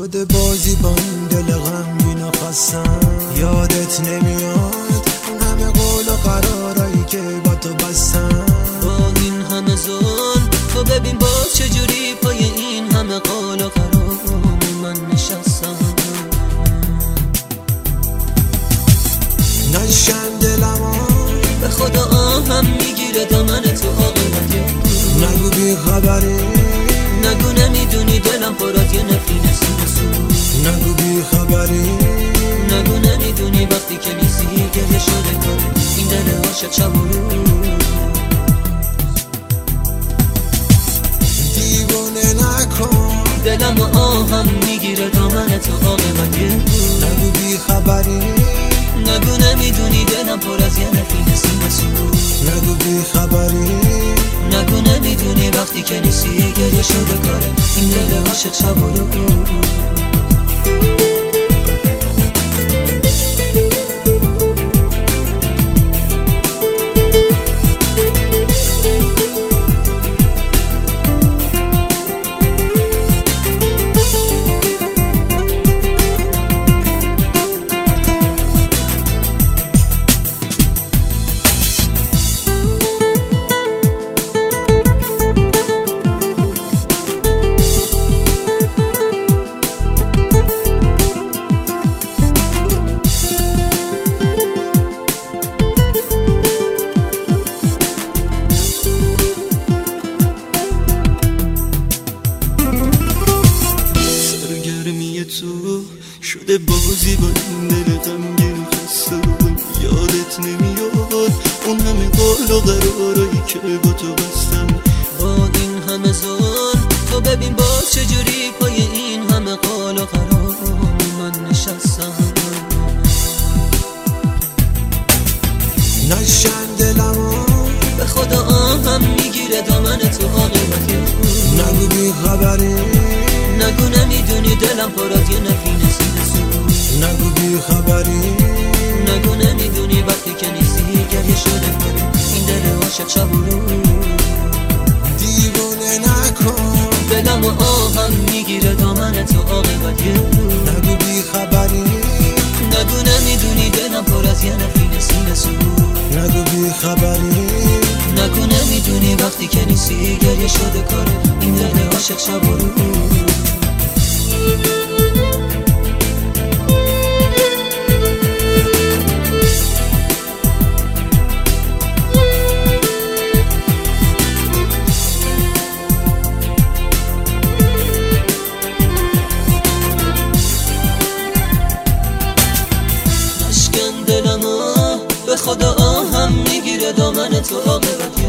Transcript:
بازی با این دل غمگین و خستم یادت نمیاد همه قول و قرارایی که با تو بستم با این همه ظلم تو ببین با چجوری پای این همه قول و قرار من نشستم. نشن دلم به خدا آهم می‌گیره دامن تو آقابت نگو بی خبری. نگو نمی‌دونی دلم پر از یه نفرین سو نگو بی خبری. نگو نمی‌دونی وقتی که نیستی گریه شده کنه این دل عاشق شب و وقتی که نیستی گریه شده کاره. این دل عاشق شب و تو شده بازی با این دل غمگین خسته یادت نمیاد؟ اون همه قول و قرارایی که با تو بستم. با این همه ظلم تو ببین با چجوری پای این همه قول و قرار من نشستم. نشن دلم به خدا آهم می‌گیره دامن تو عاقبت نگو بی خبری. نگو نمی‌دونی دلم پر از یه نفرین سینه سو نگو بی خبری. نگو نمی‌دونی وقتی که نیستی گریه شده کنه این دل عاشق شب و دیوونه نکن. دلم و آهم می‌گیره دامن تو عاقبت نگو بی خبری. نگو نمی‌دونی دلم پر از یه نفرین سینه سو نگو بی خبری. نگو نمی‌دونی وقتی که نیستی گریه شده کاره این دل عاشق شب و به خدا آهم می‌گیره دامن تو عاقبت.